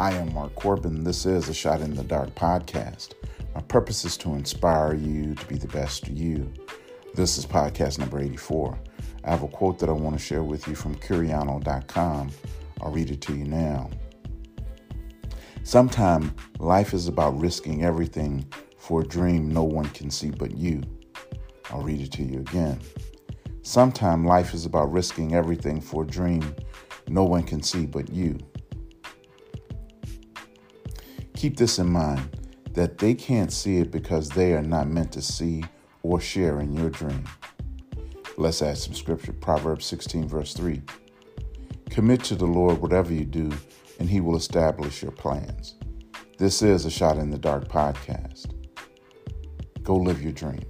I am Mark Corbin. This is a Shot in the Dark podcast. My purpose is to inspire you to be the best you. This is podcast number 84. I have a quote that I want to share with you from Curiano.com. I'll read it to you now. Sometimes life is about risking everything for a dream no one can see but you. I'll read it to you again. Sometimes life is about risking everything for a dream no one can see but you. Keep this in mind that they can't see it because they are not meant to see or share in your dream. Let's add some scripture. Proverbs 16, verse 3. Commit to the Lord whatever you do, and he will establish your plans. This is a Shot in the Dark podcast. Go live your dream.